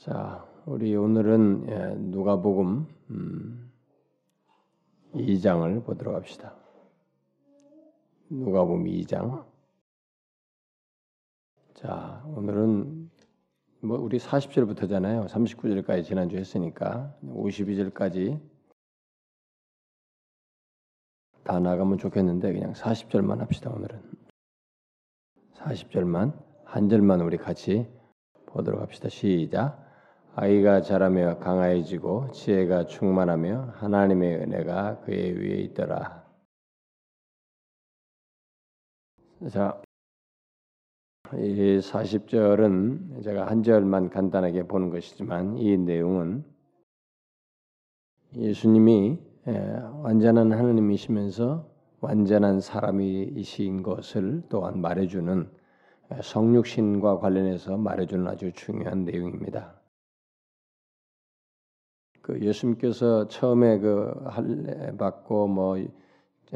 자, 우리 오늘은 예, 누가복음 음, 2장을 보도록 합시다. 누가복음 2장. 자, 오늘은 뭐 우리 40절부터잖아요. 39절까지 지난주 했으니까 52절까지 다 나가면 좋겠는데 그냥 40절만 합시다. 오늘은 40절만 한 절만 우리 같이 보도록 합시다. 시작. 아이가 자라며 강하여지고 지혜가 충만하며 하나님의 은혜가 그의 위에 있더라. 자, 이 40절은 제가 한 절만 간단하게 보는 것이지만 이 내용은 예수님이 완전한 하나님이시면서 완전한 사람이신 것을 또한 말해주는 성육신과 관련해서 말해주는 아주 중요한 내용입니다. 그 예수님께서 처음에 그 할례 받고 뭐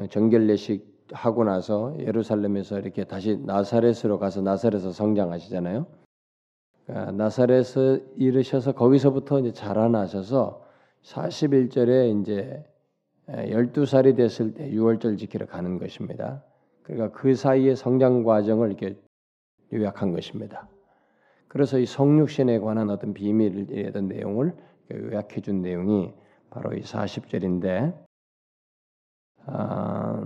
정결례식 하고 나서 예루살렘에서 이렇게 다시 나사렛으로 가서 나사렛에서 성장하시잖아요. 그러니까 나사렛에 이르셔서 거기서부터 이제 자라나셔서 41절에 이제 12살이 됐을 때 6월절 지키러 가는 것입니다. 그러니까 그 사이의 성장 과정을 이렇게 요약한 것입니다. 그래서 이 성육신에 관한 어떤 어떤 내용을 요약해 준 내용이 바로 이 40절인데 아,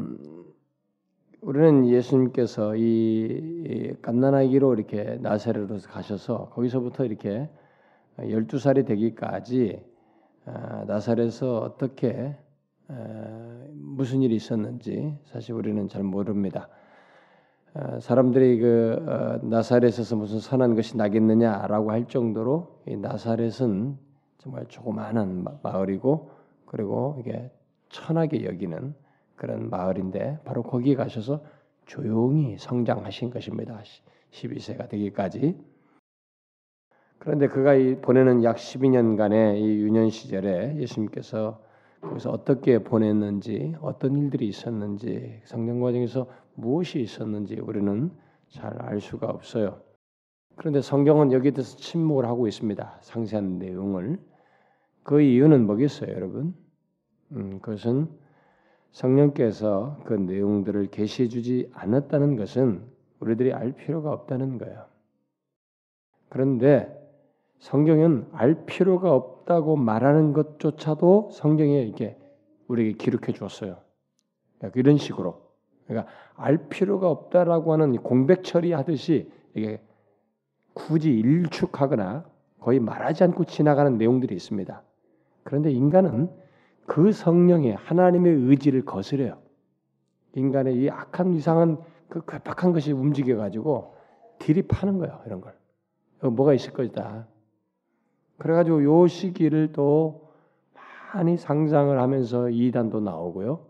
우리는 예수님께서 이 갓난아기로 이렇게 나사렛으로 가셔서 거기서부터 이렇게 12살이 되기까지 아, 나사렛에서 어떻게 아, 무슨 일이 있었는지 사실 우리는 잘 모릅니다. 아, 사람들이 그 어, 나사렛에서 무슨 선한 것이 나겠느냐라고 할 정도로 이 나사렛은 정말 조그마한 마을이고 그리고 이게 천하게 여기는 그런 마을인데 바로 거기에 가셔서 조용히 성장하신 것입니다. 12세가 되기까지. 그런데 그가 보내는 약 12년간의 이 유년 시절에 예수님께서 거기서 어떻게 보냈는지, 어떤 일들이 있었는지, 성장 과정에서 무엇이 있었는지 우리는 잘 알 수가 없어요. 그런데 성경은 여기에 대해서 침묵을 하고 있습니다. 상세한 내용을. 그 이유는 뭐겠어요, 여러분? 음, 그것은 성령께서 그 내용들을 계시해 주지 않았다는 것은 우리들이 알 필요가 없다는 거예요. 그런데 성경은 알 필요가 없다고 말하는 것조차도 성경에 이렇게 우리에게 기록해 주었어요. 그러니까 이런 식으로. 그러니까 알 필요가 없다라고 하는 공백 처리하듯이 이게 굳이 일축하거나 거의 말하지 않고 지나가는 내용들이 있습니다. 그런데 인간은 그 성령의 하나님의 의지를 거스려요. 인간의 이 악한 이상한 그 괴팍한 것이 움직여 가지고 들이파는 거예요. 이런 걸. 뭐가 있을 것이다. 그래가지고 요 시기를 또 많이 상상을 하면서 이단도 나오고요.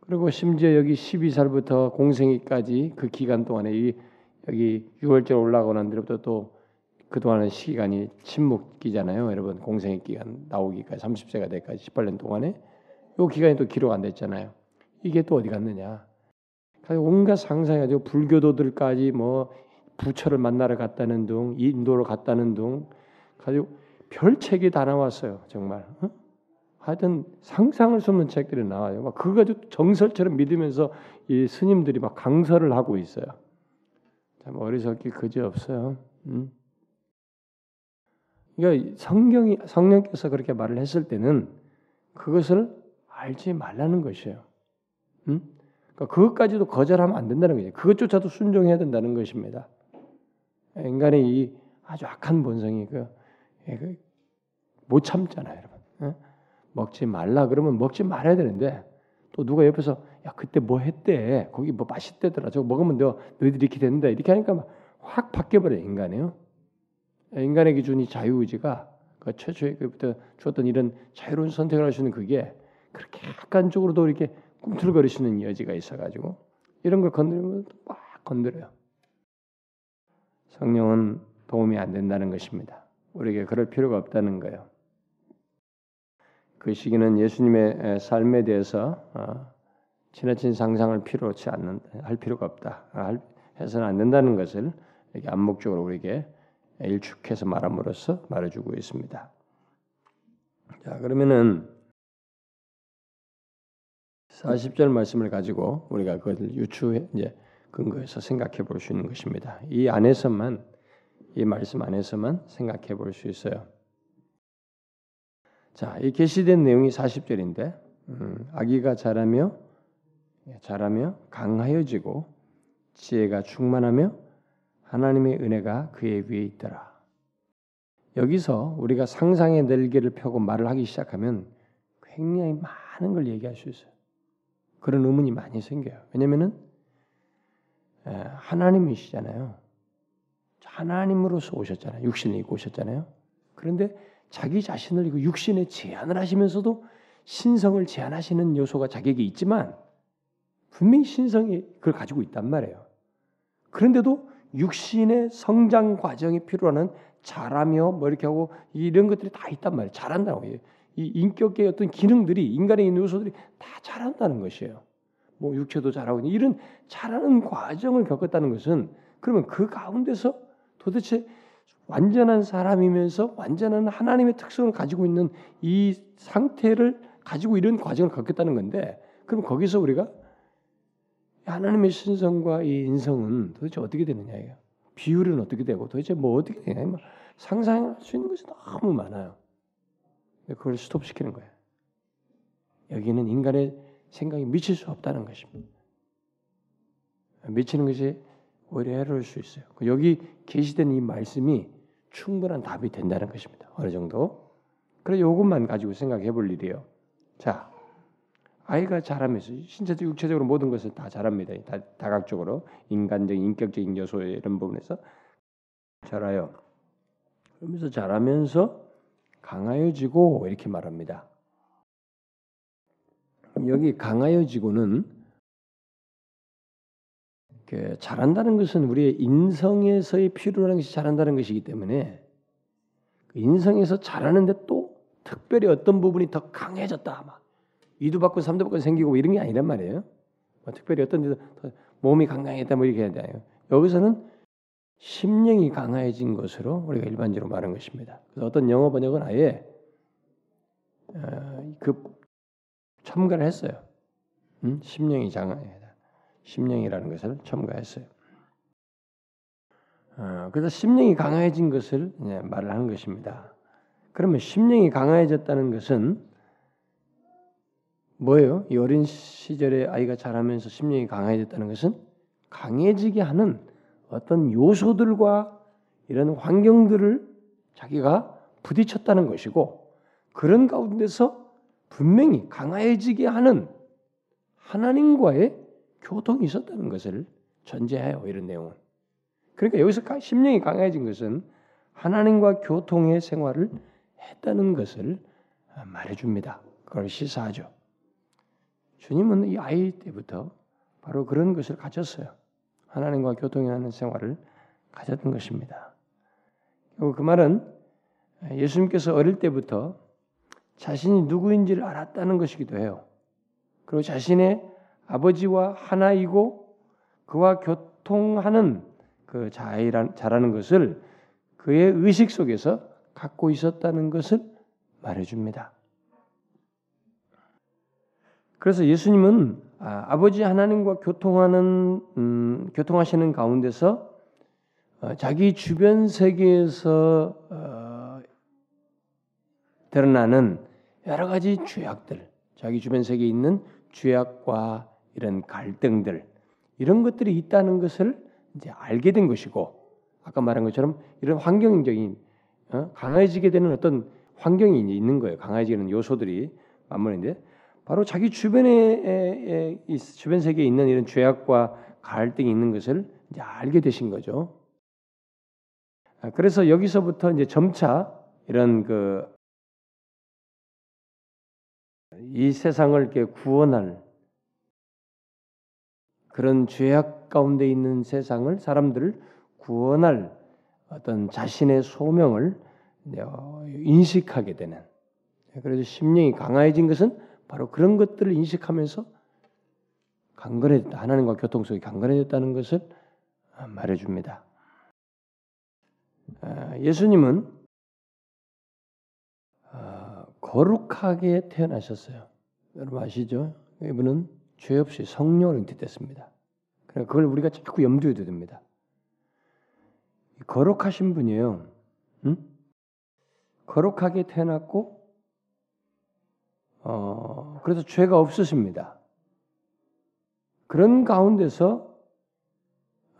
그리고 심지어 여기 12살부터 공생이까지 그 기간 동안에 이 여기 6월절 올라가고 난 뒤부터 또 그동안은 시간이 침묵기잖아요. 여러분 공생의 기간 나오기까지 30세가 되까지 18년 동안에 요 기간이 또 기록 안 됐잖아요. 이게 또 어디 갔느냐? 온갖 상상해가지고 불교도들까지 뭐 부처를 만나러 갔다는 둥, 인도로 갔다는 둥, 가지고 별 책이 다 나왔어요. 정말. 어? 하여튼 상상을 수 없는 책들이 나와요. 막 그거 가지고 정설처럼 믿으면서 이 스님들이 막 강설을 하고 있어요. 참 어리석기 그지 없어요. 응? 그러니까 성경이 성령께서 그렇게 말을 했을 때는 그것을 알지 말라는 것이에요. 음? 그러니까 그것까지도 거절하면 안 된다는 거죠. 그것조차도 순종해야 된다는 것입니다. 인간의 이 아주 악한 본성이 그, 예, 그, 못 참잖아요, 여러분. 예? 먹지 말라 그러면 먹지 말아야 되는데 또 누가 옆에서 야 그때 뭐 했대? 거기 뭐 맛있대더라. 저거 먹으면 너 너희들이 이렇게 된다. 이렇게 하니까 확 바뀌어버려 인간이요. 인간의 기준이 자유의지가 그 최초에 그부터 주었던 이런 자유로운 선택을 있는 그게 그렇게 약간적으로도 이렇게 꿈틀거릴 수 있는 여지가 있어가지고 이런 걸 건드리면 막 건드려요. 성령은 도움이 안 된다는 것입니다. 우리에게 그럴 필요가 없다는 거예요. 그 시기는 예수님의 삶에 대해서 어, 지나친 상상을 필요치 않는 할 필요가 없다. 할, 해서는 안 된다는 것을 이렇게 암묵적으로 우리에게 일축해서 말함으로써 말해주고 있습니다. 자 그러면은 40절 말씀을 가지고 우리가 그것을 유추해 이제 근거해서 생각해 볼 수 있는 것입니다. 이 안에서만 이 말씀 안에서만 생각해 볼 수 있어요. 자, 이 계시된 내용이 40절인데 음, 아기가 자라며 자라며 강하여지고 지혜가 충만하며 하나님의 은혜가 그의 위에 있더라. 여기서 우리가 상상의 날개를 펴고 말을 하기 시작하면 굉장히 많은 걸 얘기할 수 있어요. 그런 의문이 많이 생겨요. 왜냐면은 하나님이시잖아요. 하나님으로서 오셨잖아요. 육신을 입고 오셨잖아요. 그런데 자기 자신을 이거 육신에 제한을 하시면서도 신성을 제한하시는 요소가 자기에게 있지만 분명히 신성이 그걸 가지고 있단 말이에요. 그런데도 육신의 성장 과정이 필요한 자라며 뭐 이렇게 하고 이런 것들이 다 있단 말이에요. 자란다고 이 인격의 어떤 기능들이 인간의 있는 요소들이 다 자란다는 것이에요. 뭐 육체도 자라고 이런 자라는 과정을 겪었다는 것은 그러면 그 가운데서 도대체 완전한 사람이면서 완전한 하나님의 특성을 가지고 있는 이 상태를 가지고 이런 과정을 겪겠다는 건데 그럼 거기서 우리가 하나님의 신성과 이 인성은 도대체 어떻게 되느냐 이요 비율은 어떻게 되고 도대체 뭐 어떻게 되냐 뭐 상상할 수 있는 것이 너무 많아요. 그걸 스톱시키는 거예요. 여기는 인간의 생각이 미칠 수 없다는 것입니다. 미치는 것이 오히려 해로울 수 있어요. 여기 계시된 이 말씀이 충분한 답이 된다는 것입니다. 어느 정도. 그래 요것만 가지고 생각해 볼 일이에요. 자, 아이가 자라면서 신체적 육체적으로 모든 것을 다 자랍니다. 다, 다각적으로 인간적 인격적인 요소 이런 부분에서 자라요. 그러면서 자라면서 강하여지고 이렇게 말합니다. 여기 강하여지고는 그 잘한다는 것은 우리의 인성에서의 필요한 것이 잘한다는 것이기 때문에 그 인성에서 잘하는데 또 특별히 어떤 부분이 더 강해졌다 막 이도 받고 삼도 받고 생기고 뭐 이런 게 아니란 말이에요. 뭐 특별히 어떤 데서 몸이 강강했다 뭐 이렇게 해야 돼요. 여기서는 심령이 강해진 것으로 우리가 일반적으로 말하는 것입니다. 그래서 어떤 영어 번역은 아예 어, 그 첨가를 했어요. 음? 심령이 장하다. 심령이라는 것을 첨가했어요. 어, 그래서 심령이 강해진 것을 말을 하는 것입니다. 그러면 심령이 강해졌다는 것은 뭐예요? 이 어린 시절에 아이가 자라면서 심령이 강해졌다는 것은 강해지게 하는 어떤 요소들과 이런 환경들을 자기가 부딪혔다는 것이고 그런 가운데서 분명히 강해지게 하는 하나님과의 교통이 있었다는 것을 전제해요. 이런 내용은. 그러니까 여기서 심령이 강해진 것은 하나님과 교통의 생활을 했다는 것을 말해줍니다. 그걸 시사하죠. 주님은 이 아이 때부터 바로 그런 것을 가졌어요. 하나님과 교통하는 생활을 가졌던 것입니다. 그 말은 예수님께서 어릴 때부터 자신이 누구인지를 알았다는 것이기도 해요. 그리고 자신의 아버지와 하나이고 그와 교통하는 그 자라는 것을 그의 의식 속에서 갖고 있었다는 것을 말해줍니다. 그래서 예수님은 아, 버지 하나님과 교통하는 음, 교통하시는 가운데서 어, 자기 주변 세계에서 어, 드러나는 여러 가지 죄악들, 자기 주변 세계에 있는 죄악과 이런 갈등들 이런 것들이 있다는 것을 이제 알게 된 것이고 아까 말한 것처럼 이런 환경적인 어? 강해지게 되는 어떤 환경이 있는 거예요. 강해지는 요소들이 만문인데 바로 자기 주변에 주변 세계에 있는 이런 죄악과 갈등이 있는 것을 이제 알게 되신 거죠. 아, 그래서 여기서부터 이제 점차 이런 그 이 세상을 이렇게 구원할 그런 죄악 가운데 있는 세상을 사람들을 구원할 어떤 자신의 소명을 어, 인식하게 되는 그래서 심령이 강화해진 것은 바로 그런 것들을 인식하면서 강건해졌다 하나님과 교통 속에 강건해졌다는 것을 말해줍니다. 아, 예수님은 아, 거룩하게 태어나셨어요. 여러분 아시죠? 이분은 죄 없이 성령으로 잉태됐습니다. 그러니까 그걸 우리가 자꾸 염두에 됩니다. 거룩하신 분이에요. 응? 거룩하게 태어났고, 어, 그래서 죄가 없으십니다. 그런 가운데서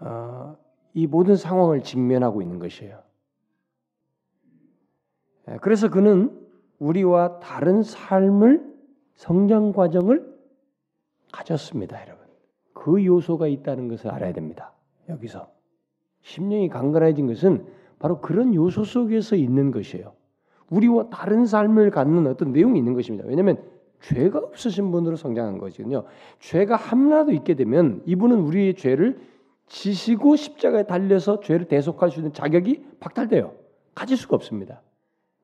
어, 이 모든 상황을 직면하고 있는 것이에요. 예, 그래서 그는 우리와 다른 삶을 성장 과정을 가졌습니다, 여러분. 그 요소가 있다는 것을 알아야 됩니다. 여기서 심령이 강건해진 것은 바로 그런 요소 속에서 있는 것이에요. 우리와 다른 삶을 갖는 어떤 내용이 있는 것입니다. 왜냐하면 죄가 없으신 분으로 성장한 거거든요. 죄가 하나도 있게 되면 이분은 우리의 죄를 지시고 십자가에 달려서 죄를 대속할 수 있는 자격이 박탈돼요. 가질 수가 없습니다.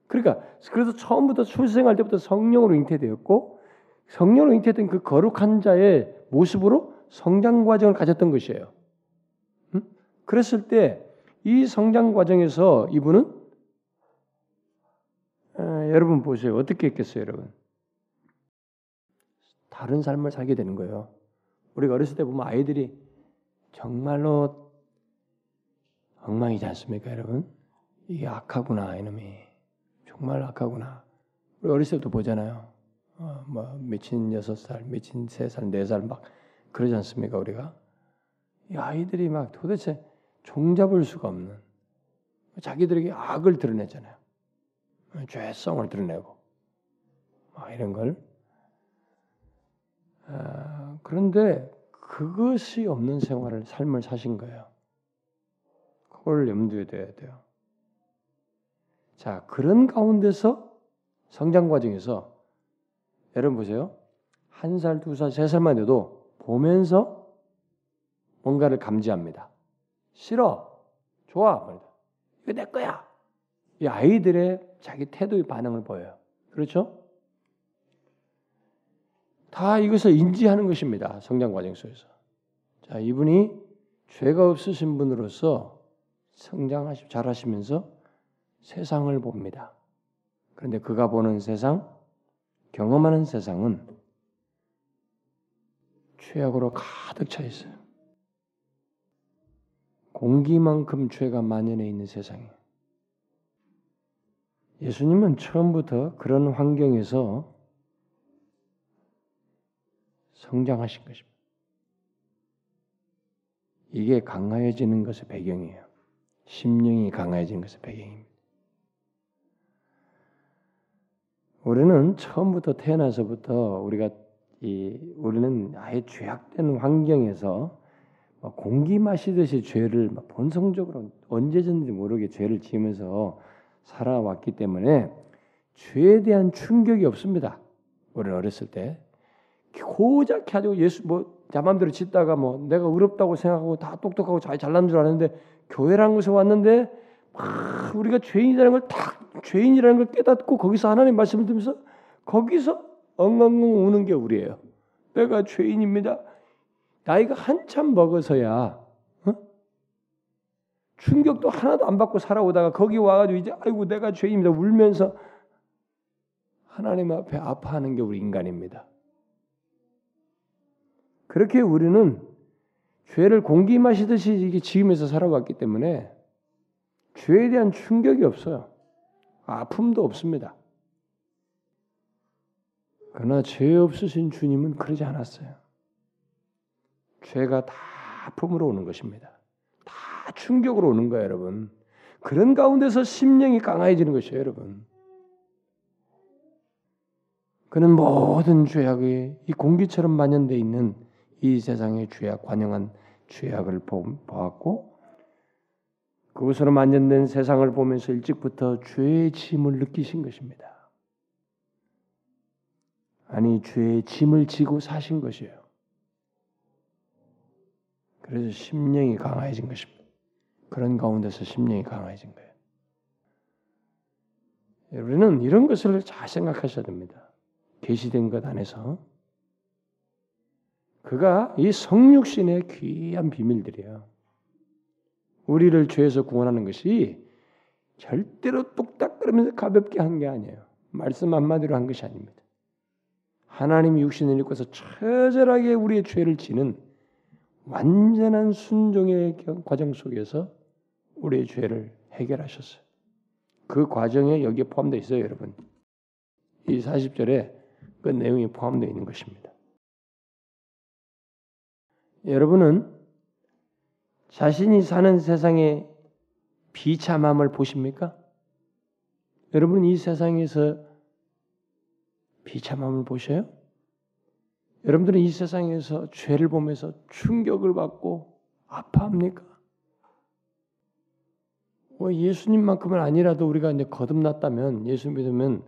그러니까 그래서 처음부터 출생할 때부터 성령으로 잉태되었고 성령으로 잉태된 그 거룩한 자의 모습으로 성장 과정을 가졌던 것이에요. 음? 그랬을 때 이 성장 과정에서 이분은 에, 여러분 보세요. 어떻게 했겠어요, 여러분? 다른 삶을 살게 되는 거예요. 우리가 어렸을 때 보면 아이들이 정말로 엉망이지 않습니까, 여러분? 이게 악하구나, 이놈이. 정말 악하구나. 우리 어렸을 때부터 보잖아요. 어, 뭐 미친 여섯 살, 미친 세 살, 네 살 막 그러지 않습니까, 우리가? 이 아이들이 막 도대체 종잡을 수가 없는 자기들에게 악을 드러내잖아요. 죄성을 드러내고 막 이런 걸 아, 그런데 그것이 없는 생활을 삶을 사신 거예요. 그걸 염두에 둬야 돼요. 자, 그런 가운데서 성장 과정에서 여러분 보세요. 한 살, 두 살, 세 살만 돼도 보면서 뭔가를 감지합니다. 싫어, 좋아, 이거 내 거야. 이 아이들의 자기 태도의 반응을 보여요. 그렇죠? 다 이것을 인지하는 것입니다. 성장 과정 속에서. 자, 이분이 죄가 없으신 분으로서 성장하시 잘하시면서 세상을 봅니다. 그런데 그가 보는 세상, 경험하는 세상은 죄악으로 가득 차 있어요. 공기만큼 죄가 만연해 있는 세상이에요. 예수님은 처음부터 그런 환경에서 성장하신 것입니다. 이게 강화해지는 것의 배경이에요. 심령이 강화해지는 것의 배경입니다. 우리는 처음부터 태어나서부터 우리가 이 우리는 아예 죄악된 환경에서 공기 마시듯이 죄를 본성적으로 언제든지 모르게 죄를 지으면서 살아왔기 때문에 죄에 대한 충격이 없습니다. 우리는 어렸을 때 고작 가지고 예수 뭐 자맘대로 짓다가 뭐 내가 의롭다고 생각하고 다 똑똑하고 잘 잘난 줄 아는데 교회라는 곳에 왔는데 막 우리가 죄인이라는 걸 딱 죄인이라는 걸 깨닫고 거기서 하나님 말씀을 들으면서 거기서 엉엉엉 우는 게 우리예요. 내가 죄인입니다. 나이가 한참 먹어서야 어? 충격도 하나도 안 받고 살아오다가 거기 와가지고 이제 아이고 내가 죄인입니다 울면서 하나님 앞에 아파하는 게 우리 인간입니다. 그렇게 우리는 죄를 공기 마시듯이 이게 지으면서 살아왔기 때문에 죄에 대한 충격이 없어요. 아픔도 없습니다. 그러나 죄 없으신 주님은 그러지 않았어요. 죄가 다 아픔으로 오는 것입니다. 다 충격으로 오는 거예요, 여러분. 그런 가운데서 심령이 강해지는 것이에요, 여러분. 그는 모든 죄악이 이 공기처럼 만연되어 있는 이 세상의 죄악, 관영한 죄악을 보았고 그것으로 만연된 세상을 보면서 일찍부터 죄의 짐을 느끼신 것입니다. 아니 죄의 짐을 지고 사신 것이에요. 그래서 심령이 강해진 것입니다. 그런 가운데서 심령이 강해진 거예요. 우리는 이런 것을 잘 생각하셔야 됩니다. 계시된 것 안에서 그가 이 성육신의 귀한 비밀들이에요. 우리를 죄에서 구원하는 것이 절대로 뚝딱거리면서 가볍게 한 게 아니에요. 말씀 한마디로 한 것이 아닙니다. 하나님이 육신을 입고서 처절하게 우리의 죄를 지는 완전한 순종의 과정 속에서 우리의 죄를 해결하셨어요. 그 과정에 여기에 포함되어 있어요, 여러분. 이 40절에 그 내용이 포함되어 있는 것입니다. 여러분은 자신이 사는 세상의 비참함을 보십니까? 여러분 이 세상에서 비참함을 보셔요? 여러분들은 이 세상에서 죄를 보면서 충격을 받고 아파합니까? 뭐 예수님만큼은 아니라도 우리가 이제 거듭났다면 예수 믿으면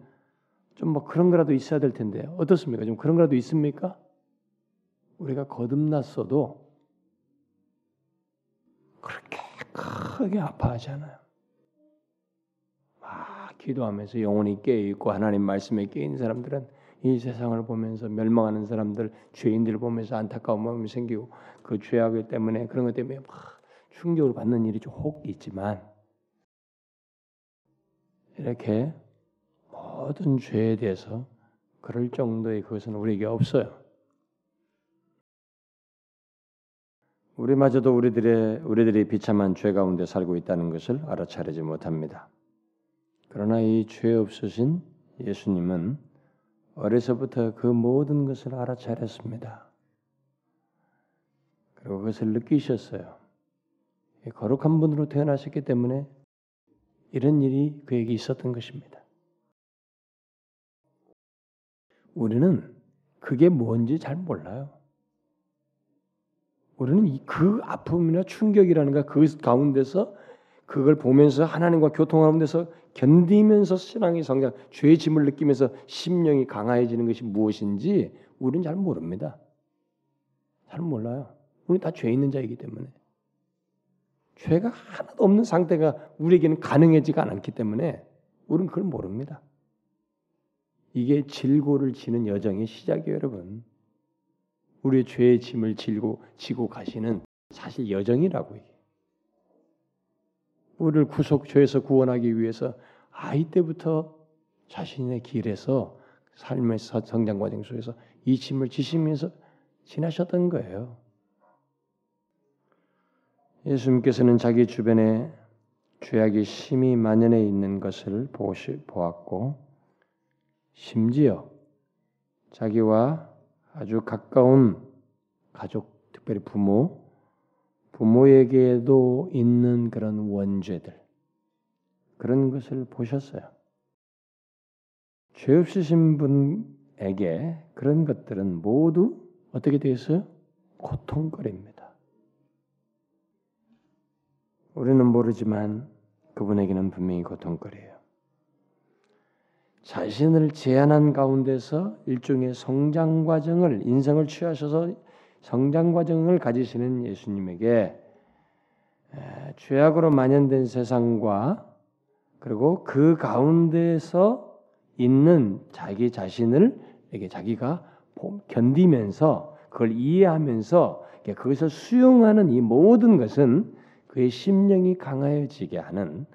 좀 뭐 그런 거라도 있어야 될 텐데 어떻습니까? 좀 그런 거라도 있습니까? 우리가 거듭났어도 그렇게 크게 아파하지 않아요. 막 기도하면서 영혼이 깨어 있고 하나님 말씀에 깨 있는 사람들은 이 세상을 보면서 멸망하는 사람들, 죄인들을 보면서 안타까운 마음이 생기고 그 죄악 때문에 그런 것 때문에 막 충격을 받는 일이 좀 혹 있지만 이렇게 모든 죄에 대해서 그럴 정도의 그것은 우리에게 없어요. 우리마저도 우리들의 우리들이 비참한 죄 가운데 살고 있다는 것을 알아차리지 못합니다. 그러나 이 죄 없으신 예수님은 어려서부터 그 모든 것을 알아차렸습니다. 그리고 그것을 느끼셨어요. 거룩한 분으로 태어나셨기 때문에 이런 일이 그에게 있었던 것입니다. 우리는 그게 뭔지 잘 몰라요. 우리는 그 아픔이나 충격이라는 가 그 가운데서 그걸 보면서 하나님과 교통하는 데서 견디면서 신앙의 성장, 죄의 짐을 느끼면서 심령이 강화해지는 것이 무엇인지 우리는 잘 모릅니다. 잘 몰라요. 우리 다 죄 있는 자이기 때문에. 죄가 하나도 없는 상태가 우리에게는 가능해지가 않기 때문에 우리는 그걸 모릅니다. 이게 질고를 지는 여정의 시작이에요, 여러분. 우리의 죄의 짐을 질고 지고 가시는 사실 여정이라고 이게. 우리를 구속 죄에서 구원하기 위해서 아이 때부터 자신의 길에서 삶의 성장 과정 속에서 이 짐을 지시면서 지나셨던 거예요. 예수님께서는 자기 주변에 죄악이 심히 만연해 있는 것을 보시, 보았고 심지어 자기와 아주 가까운 가족, 특별히 부모, 부모에게도 있는 그런 원죄들, 그런 것을 보셨어요. 죄 없으신 분에게 그런 것들은 모두 어떻게 되었어요? 고통거리입니다. 우리는 모르지만 그분에게는 분명히 고통거리예요. 자신을 제한한 가운데서 일종의 성장 과정을 인생을 취하셔서 성장 과정을 가지시는 예수님에게 죄악으로 만연된 세상과 그리고 그 가운데서 있는 자기 자신을 이게 자기가 견디면서 그걸 이해하면서 그것을 수용하는 이 모든 것은 그의 심령이 강하여지게 하는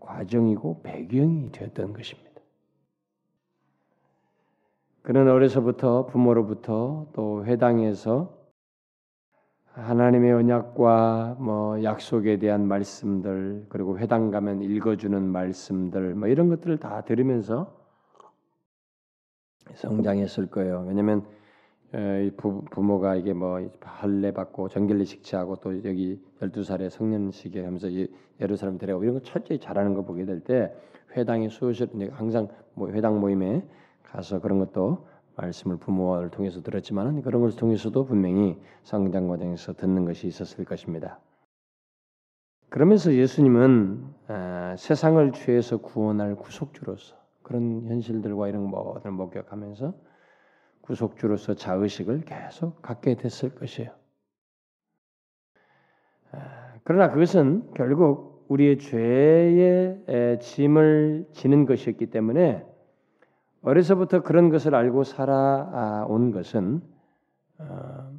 과정이고 배경이 되었던 것입니다. 그는 어려서부터 부모로부터 또 회당에서 하나님의 언약과 뭐 약속에 대한 말씀들 그리고 회당 가면 읽어주는 말씀들 뭐 이런 것들을 다 들으면서 성장했을 거예요. 왜냐하면 부 모가 이게 뭐 할례 받고 정결례 식치하고 또 여기 12살에 성년식에 하면서 예루살렘 데려가고 이런 거 철저히 잘하는 거 보게 될 때 회당의 수요실 항상 뭐 회당 모임에 가서 그런 것도 말씀을 부모를 통해서 들었지만 그런 것을 통해서도 분명히 성장 과정에서 듣는 것이 있었을 것입니다. 그러면서 예수님은 아, 세상을 죄에서 구원할 구속주로서 그런 현실들과 이런 모든 목격하면서 구속주로서 자의식을 계속 갖게 됐을 것이에요. 아, 그러나 그것은 결국 우리의 죄의 짐을 지는 것이었기 때문에 어려서부터 그런 것을 알고 살아온 것은 어,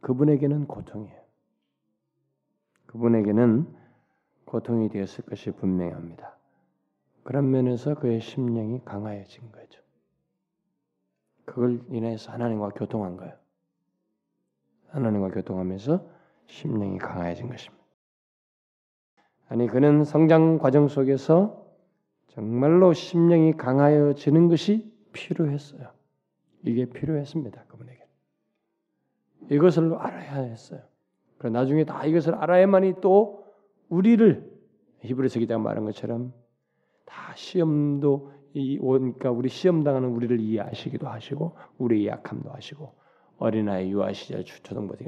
그분에게는 고통이에요. 그분에게는 고통이 되었을 것이 분명합니다. 그런 면에서 그의 심령이 강하여진 거죠. 그걸 인해서 하나님과 교통한 거예요. 하나님과 교통하면서 심령이 강해진 것입니다. 아니 그는 성장 과정 속에서 정말로 심령이 강하여지는 것이 필요했어요. 이게 필요했습니다. 그분에게. 이것을 알아야 했어요. 그러 나중에 다 이것을 알아야만이 또 우리를 히브리서 기자가 말한 것처럼 다 시험도 이 그러니까 우리 시험 당하는 우리를 이해하시기도 하시고 우리의 약함도 하시고 어린아이 유아 시절 초등부터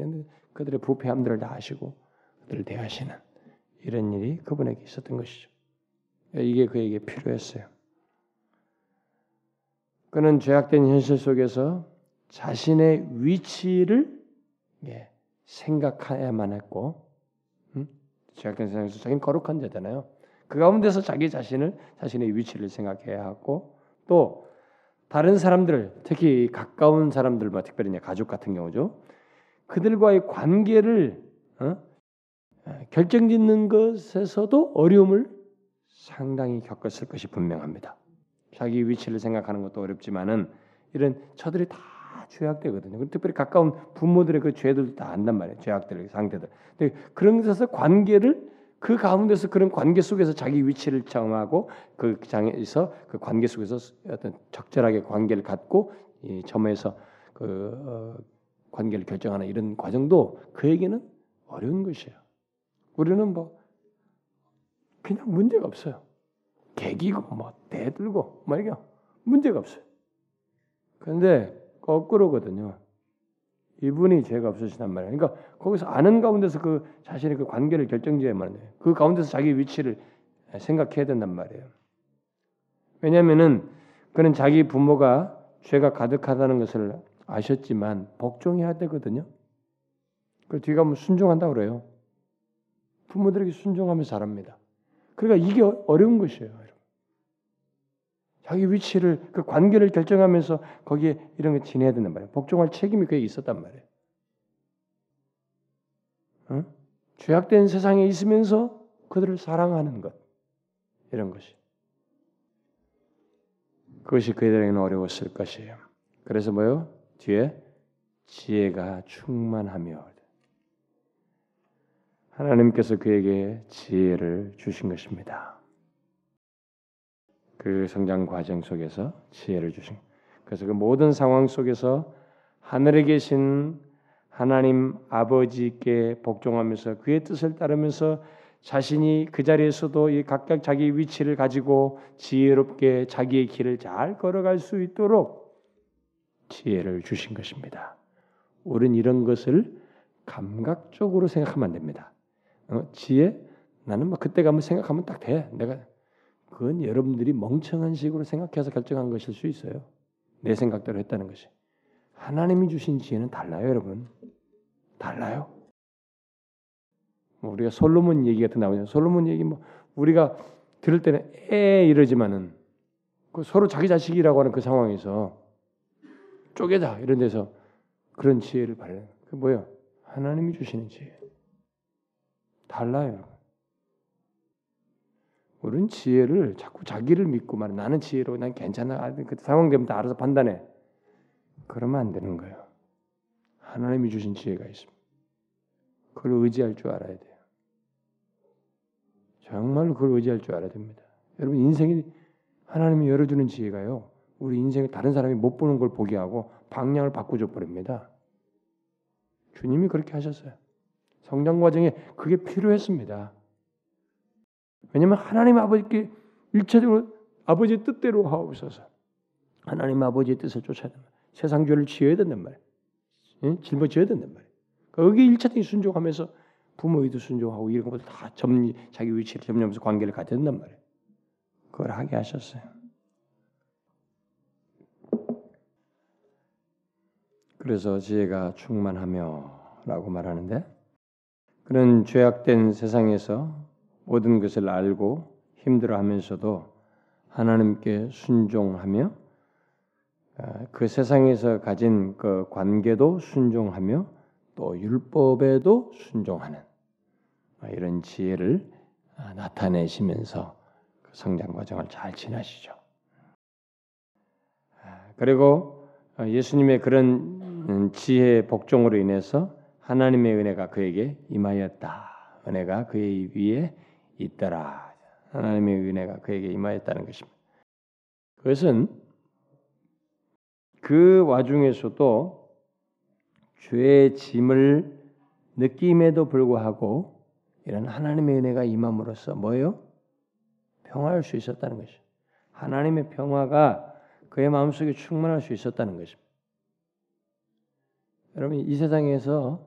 그들의 부패함들을 다 아시고 그들을 대하시는 이런 일이 그분에게 있었던 것이죠. 이게 그에게 필요했어요. 그는 죄악된 현실 속에서 자신의 위치를 예, 생각해야만 했고, 음? 죄악된 세상에서 자기는 거룩한 자잖아요. 그 가운데서 자기 자신을 자신의 위치를 생각해야 하고 또 다른 사람들 특히 가까운 사람들 뭐 특별히 가족 같은 경우죠. 그들과의 관계를 어? 결정짓는 것에서도 어려움을 상당히 겪었을 것이 분명합니다. 자기 위치를 생각하는 것도 어렵지만은 이런 저들이 다 죄악되거든요. 특별히 가까운 부모들의 그 죄들도 다 안단 말이에요. 죄악들 상태들. 근데 그런 데서 관계를 그 가운데서 그런 관계 속에서 자기 위치를 정하고 그 장에서 그 관계 속에서 어떤 적절하게 관계를 갖고 이 점에서 그 어, 관계를 결정하는 이런 과정도 그에게는 어려운 것이에요. 우리는 뭐 그냥 문제가 없어요. 개기고 뭐 대들고 뭐 이게 문제가 없어요. 그런데 거꾸로거든요. 이분이 죄가 없으시단 말이에요. 그러니까 거기서 아는 가운데서 그 자신의 그 관계를 결정지어야만 해요. 그 가운데서 자기 위치를 생각해야 된단 말이에요. 왜냐하면은 그는 자기 부모가 죄가 가득하다는 것을 아셨지만 복종해야 되거든요. 그 뒤가 뭐 순종한다 그래요. 부모들에게 순종하면 잘합니다. 그러니까 이게 어려운 것이에요. 자기 위치를 그 관계를 결정하면서 거기에 이런 걸 지내야 된단 말이에요. 복종할 책임이 그에게 있었단 말이에요. 어? 죄악된 세상에 있으면서 그들을 사랑하는 것 이런 것이 그것이 그들에게는 어려웠을 것이에요. 그래서 뭐요? 뒤에 지혜가 충만하며 하나님께서 그에게 지혜를 주신 것입니다. 그 성장 과정 속에서 지혜를 주신. 그래서 그 모든 상황 속에서 하늘에 계신 하나님 아버지께 복종하면서 그의 뜻을 따르면서 자신이 그 자리에서도 이 각각 자기 위치를 가지고 지혜롭게 자기의 길을 잘 걸어갈 수 있도록 지혜를 주신 것입니다. 우리는 이런 것을 감각적으로 생각하면 안 됩니다. 어? 지혜 나는 뭐 그때 가면 생각하면 딱 돼. 내가 그건 여러분들이 멍청한 식으로 생각해서 결정한 것일 수 있어요. 내 생각대로 했다는 것이. 하나님이 주신 지혜는 달라요, 여러분. 달라요. 뭐 우리가 솔로몬 얘기 같은 나오냐. 솔로몬 얘기 뭐 우리가 들을 때는 에 이러지만은 그 서로 자기 자식이라고 하는 그 상황에서 쪼개자 이런 데서 그런 지혜를 발휘 그 뭐예요? 하나님이 주시는 지혜. 달라요. 우리는 지혜를 자꾸 자기를 믿고 말 나는 지혜로 난 괜찮아. 그 상황 되면 다 알아서 판단해. 그러면 안 되는 거예요. 하나님이 주신 지혜가 있습니다. 그걸 의지할 줄 알아야 돼요. 정말로 그걸 의지할 줄 알아야 됩니다. 여러분 인생이 하나님이 열어주는 지혜가요. 우리 인생을 다른 사람이 못 보는 걸 보게 하고 방향을 바꿔줘 버립니다. 주님이 그렇게 하셨어요. 성장 과정에 그게 필요했습니다. 왜냐하면 하나님 아버지께 일차적으로 아버지의 뜻대로 하옵소서. 하나님 아버지의 뜻을 쫓아야 된다. 세상 죄를 지어야 된단 말이에요. 예? 짊어져야 된단 말이에요. 거기 일차적인 순종하면서 부모의도 순종하고 이런 것들 다 점리 자기 위치를 점령하면서 관계를 가져야 된단 말이에요. 그걸 하게 하셨어요. 그래서 지혜가 충만하며 라고 말하는데 그런 죄악된 세상에서 모든 것을 알고 힘들어하면서도 하나님께 순종하며 아, 그 세상에서 가진 그 관계도 순종하며 또 율법에도 순종하는 아, 이런 지혜를 아, 나타내시면서 그 성장 과정을 잘 지나시죠. 아, 그리고 어, 예수님의 그런 음, 지혜 복종으로 인해서 하나님의 은혜가 그에게 임하였다. 은혜가 그의 위에 있더라. 하나님의 은혜가 그에게 임하였다는 것입니다. 그것은 그 와중에서도 죄의 짐을 느낌에도 불구하고 이런 하나님의 은혜가 임함으로써 뭐예요? 평화할 수 있었다는 것이죠. 하나님의 평화가 그의 마음속에 충만할 수 있었다는 것입니다. 여러분 이 세상에서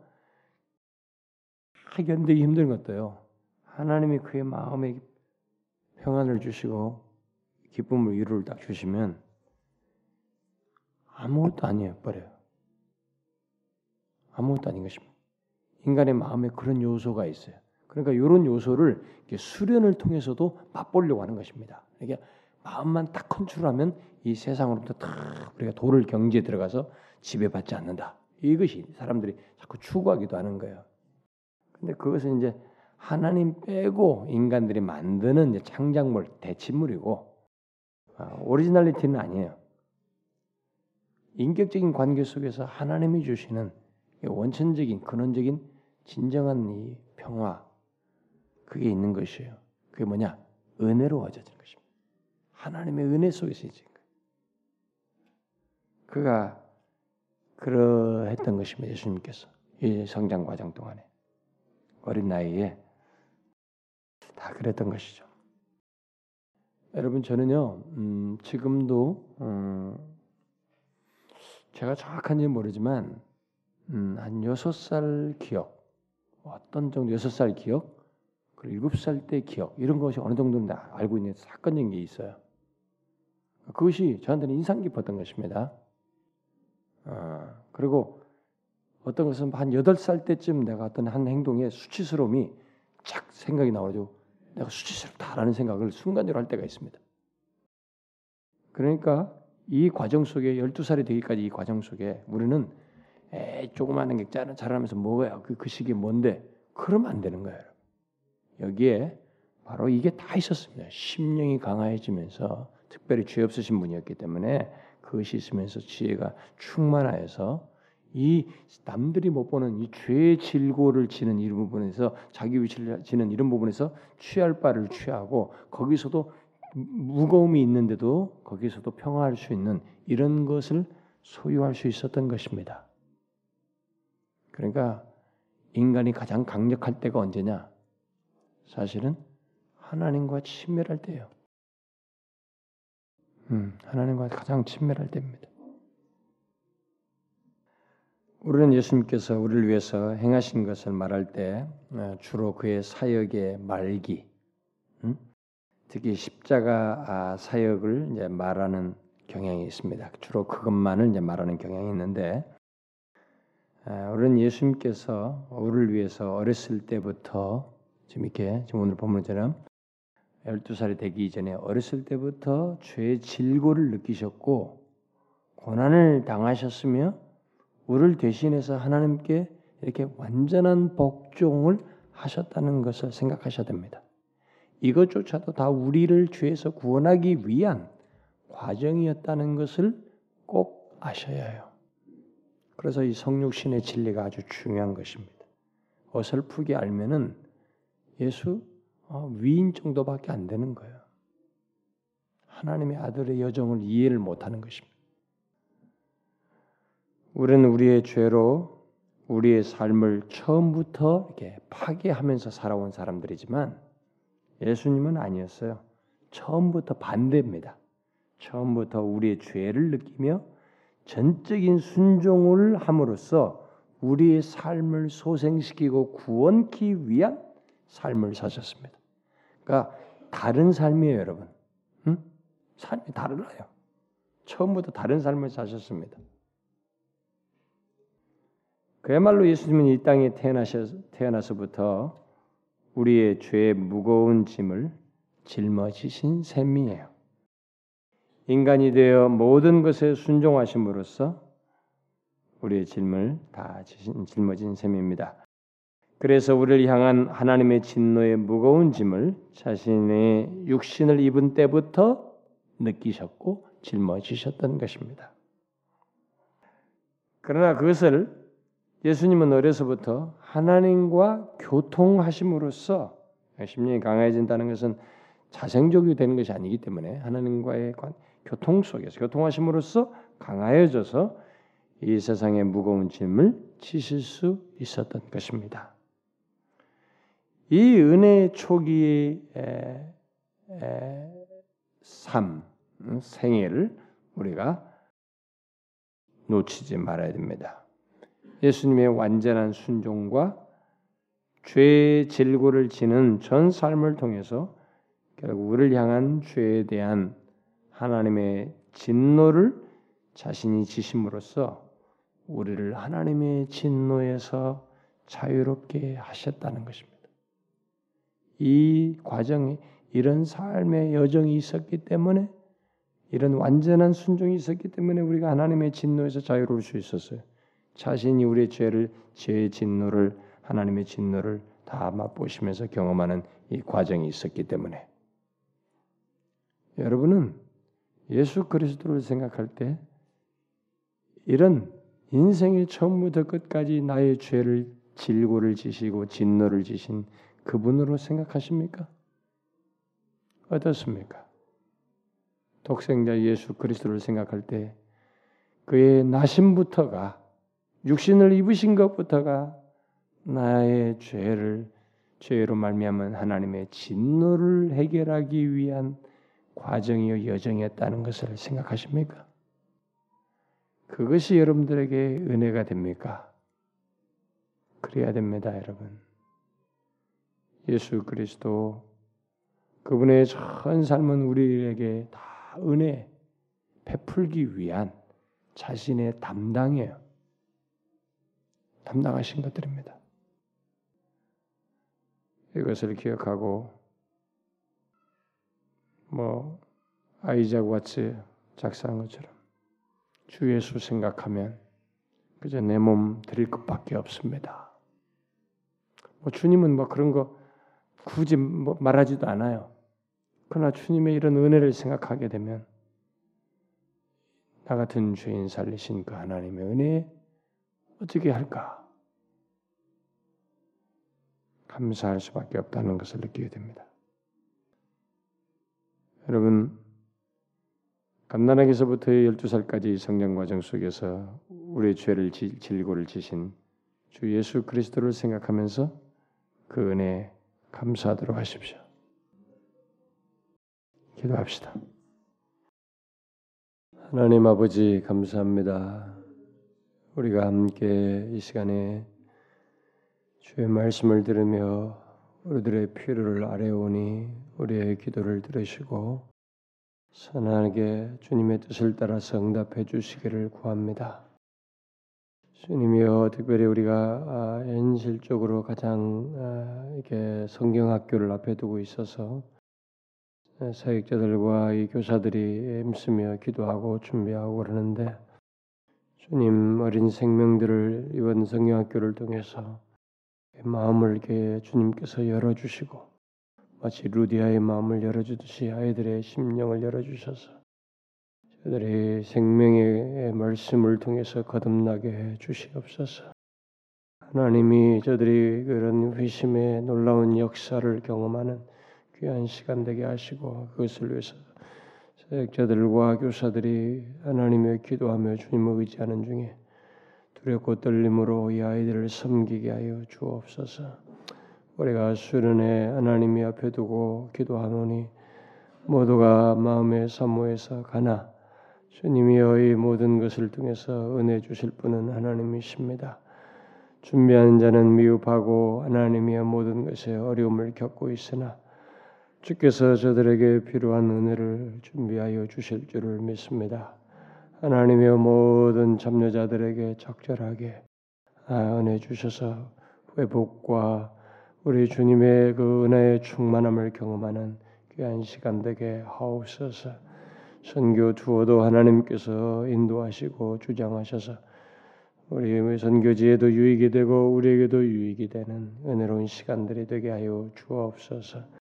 견디기 힘든 것도요. 하나님이 그의 마음에 평안을 주시고 기쁨을 위로를 딱 주시면 아무것도 아니에요. 버려요. 아무것도 아닌 것입니다. 인간의 마음에 그런 요소가 있어요. 그러니까 이런 요소를 수련을 통해서도 맛보려고 하는 것입니다. 이게 마음만 딱 컨트롤하면 이 세상으로부터 탁 우리가 도를 경지에 들어가서 지배받지 않는다. 이것이 사람들이 자꾸 추구하기도 하는 거예요. 근데 그것은 이제 하나님 빼고 인간들이 만드는 창작물, 대치물이고 아, 오리지널리티는 아니에요. 인격적인 관계 속에서 하나님이 주시는 원천적인 근원적인 진정한 이 평화 그게 있는 것이에요. 그게 뭐냐? 은혜로 얻어진 것입니다. 하나님의 은혜 속에서 이제 그가 그러했던 것입니다. 예수님께서 이 성장 과정 동안에 어린 나이에 다 그랬던 것이죠. 여러분 저는요 음, 지금도 음, 제가 정확한지 모르지만 음, 한 여섯 살 기억 어떤 정도 여섯 살 기억 그리고 일곱 살 때 기억 이런 것이 어느 정도는 알고 있는 사건적인 게 있어요. 그것이 저한테는 인상 깊었던 것입니다. 어, 그리고 어떤 것은 한 여덟 살 때쯤 내가 어떤 한 행동에 수치스러움이 착 생각이 나와가지고 내가 수치스럽다라는 생각을 순간적으로 할 때가 있습니다. 그러니까 이 과정 속에 12살이 되기까지 이 과정 속에 우리는 에이 조그마한 게 자라면서 뭐야 그, 그 시기 뭔데 그러면 안 되는 거예요. 여기에 바로 이게 다 있었습니다. 심령이 강화해지면서 특별히 죄 없으신 분이었기 때문에 그것이 있으면서 지혜가 충만하여서 이 남들이 못 보는 이 죄의 질고를 지는 이런 부분에서 자기 위치를 지는 이런 부분에서 취할 바를 취하고 거기서도 무거움이 있는데도 거기서도 평화할 수 있는 이런 것을 소유할 수 있었던 것입니다. 그러니까 인간이 가장 강력할 때가 언제냐? 사실은 하나님과 친밀할 때예요. 음, 하나님과 가장 친밀할 때입니다. 우리는 예수님께서 우리를 위해서 행하신 것을 말할 때 어, 주로 그의 사역의 말기, 음? 특히 십자가 아, 사역을 이제 말하는 경향이 있습니다. 주로 그것만을 이제 말하는 경향이 있는데 아, 우리는 예수님께서 우리를 위해서 어렸을 때부터 지금 이렇게 지금 오늘 본문처럼 12살이 되기 이전에 어렸을 때부터 죄의 질고를 느끼셨고 고난을 당하셨으며 우리를 대신해서 하나님께 이렇게 완전한 복종을 하셨다는 것을 생각하셔야 됩니다. 이것조차도 다 우리를 죄에서 구원하기 위한 과정이었다는 것을 꼭 아셔야 해요. 그래서 이 성육신의 진리가 아주 중요한 것입니다. 어설프게 알면은 예수 어, 위인 정도밖에 안 되는 거예요. 하나님의 아들의 여정을 이해를 못하는 것입니다. 우리는 우리의 죄로 우리의 삶을 처음부터 이렇게 파괴하면서 살아온 사람들이지만 예수님은 아니었어요. 처음부터 반대입니다. 처음부터 우리의 죄를 느끼며 전적인 순종을 함으로써 우리의 삶을 소생시키고 구원기 위한 삶을 사셨습니다. 그러니까 다른 삶이에요, 여러분. 응? 삶이 다르나요? 처음부터 다른 삶을 사셨습니다. 그야말로 예수님은 이 땅에 태어나셔, 태어나서부터 우리의 죄의 무거운 짐을 짊어지신 셈이에요. 인간이 되어 모든 것에 순종하심으로써 우리의 짐을 다 짊어진 셈입니다. 그래서 우리를 향한 하나님의 진노의 무거운 짐을 자신의 육신을 입은 때부터 느끼셨고 짊어지셨던 것입니다. 그러나 그것을 예수님은 어려서부터 하나님과 교통하심으로써 심령이 강해진다는 것은 자생적이 되는 것이 아니기 때문에 하나님과의 관, 교통 속에서 교통하심으로써 강하여져서 이 세상의 무거운 짐을 지실 수 있었던 것입니다. 이 은혜의 초기의 에, 에, 삶, 생애를 우리가 놓치지 말아야 됩니다. 예수님의 완전한 순종과 죄의 질고를 지는 전 삶을 통해서 결국 우리를 향한 죄에 대한 하나님의 진노를 자신이 지심으로써 우리를 하나님의 진노에서 자유롭게 하셨다는 것입니다. 이 과정이 이런 삶의 여정이 있었기 때문에 이런 완전한 순종이 있었기 때문에 우리가 하나님의 진노에서 자유로울 수 있었어요. 자신이 우리의 죄를 죄의 진노를 하나님의 진노를 다 맛보시면서 경험하는 이 과정이 있었기 때문에 여러분은 예수 그리스도를 생각할 때 이런 인생의 처음부터 끝까지 나의 죄를 질고를 지시고 진노를 지신 그분으로 생각하십니까? 어떻습니까? 독생자 예수 그리스도를 생각할 때 그의 나심부터가 육신을 입으신 것부터가 나의 죄를 죄로 말미암은 하나님의 진노를 해결하기 위한 과정이요 여정이었다는 것을 생각하십니까? 그것이 여러분들에게 은혜가 됩니까? 그래야 됩니다, 여러분. 예수 그리스도 그분의 전 삶은 우리에게 다 은혜 베풀기 위한 자신의 담당이에요. 담당하신 것들입니다. 이것을 기억하고 뭐 아이작 와츠 작사한 것처럼 주 예수 생각하면 그저 내 몸 드릴 것밖에 없습니다. 뭐 주님은 뭐 그런 거 굳이 뭐 말하지도 않아요. 그러나 주님의 이런 은혜를 생각하게 되면 나 같은 죄인 살리신 그 하나님의 은혜 어떻게 할까? 감사할 수밖에 없다는 것을 느끼게 됩니다. 여러분, 갓난아기서부터 12살까지 성장 과정 속에서 우리의 죄를 질고를 지신 주 예수 그리스도를 생각하면서 그 은혜 감사하도록 하십시오. 기도합시다. 하나님 아버지 감사합니다. 우리가 함께 이 시간에 주의 말씀을 들으며 우리들의 필요를 아뢰오니 우리의 기도를 들으시고 선하게 주님의 뜻을 따라서 응답해 주시기를 구합니다. 주님이여 특별히 우리가 아, 현실적으로 가장 아, 이렇게 성경 학교를 앞에 두고 있어서 사역자들과 이 교사들이 힘쓰며 기도하고 준비하고 그러는데 주님 어린 생명들을 이번 성경 학교를 통해서 마음을 이렇게 주님께서 열어주시고 마치 루디아의 마음을 열어주듯이 아이들의 심령을 열어주셔서 저들이 생명의 말씀을 통해서 거듭나게 해 주시옵소서. 하나님이 저들이 그런 회심의 놀라운 역사를 경험하는 귀한 시간 되게 하시고 그것을 위해서 사역자들과 교사들이 하나님의 기도하며 주님을 의지하는 중에 두렵고 떨림으로 이 아이들을 섬기게 하여 주옵소서. 우리가 수련회 하나님이 앞에 두고 기도하노니 모두가 마음의 사모에서 가나 주님이여 이 모든 것을 통해서 은혜 주실 분은 하나님이십니다. 준비하는 자는 미흡하고 하나님이여 모든 것에 어려움을 겪고 있으나 주께서 저들에게 필요한 은혜를 준비하여 주실 줄을 믿습니다. 하나님의 모든 참여자들에게 적절하게 아, 은혜 주셔서 회복과 우리 주님의 그 은혜의 충만함을 경험하는 귀한 시간 되게 하옵소서. 선교 투어도 하나님께서 인도하시고 주장하셔서 우리 선교지에도 유익이 되고 우리에게도 유익이 되는 은혜로운 시간들이 되게 하여 주옵소서.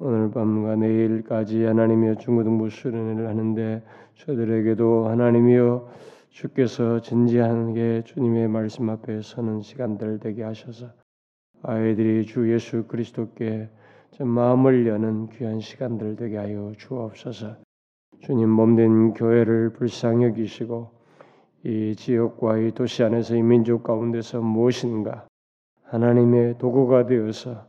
오늘 밤과 내일까지 하나님이여 중고등부 수련회를 하는데 저들에게도 하나님이여 주께서 진지하게 주님의 말씀 앞에 서는 시간들 되게 하셔서 아이들이 주 예수 그리스도께 마음을 여는 귀한 시간들 되게 하여 주옵소서. 주님 몸된 교회를 불쌍히 여기시고 이 지역과 이 도시 안에서 이 민족 가운데서 무엇인가 하나님의 도구가 되어서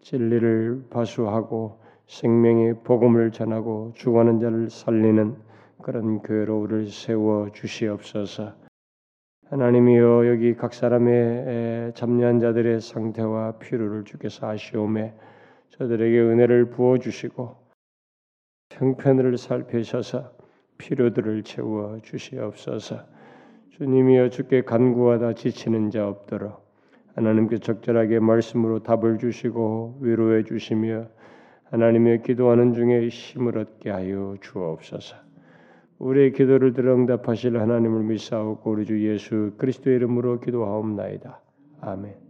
진리를 파수하고 생명의 복음을 전하고 죽어가는 자를 살리는 그런 교회로 우리를 세워 주시옵소서. 하나님이여 여기 각 사람의 잡려한 자들의 상태와 필요를 주께서 아시오매 저들에게 은혜를 부어 주시고 형편을 살피셔서 필요들을 채워 주시옵소서. 주님이여 주께 간구하다 지치는 자 없도록 하나님께 적절하게 말씀으로 답을 주시고 위로해 주시며 하나님의 기도하는 중에 힘을 얻게 하여 주옵소서. 우리의 기도를 들어 응답하실 하나님을 믿사옵고 우리 주 예수 그리스도의 이름으로 기도하옵나이다. 아멘.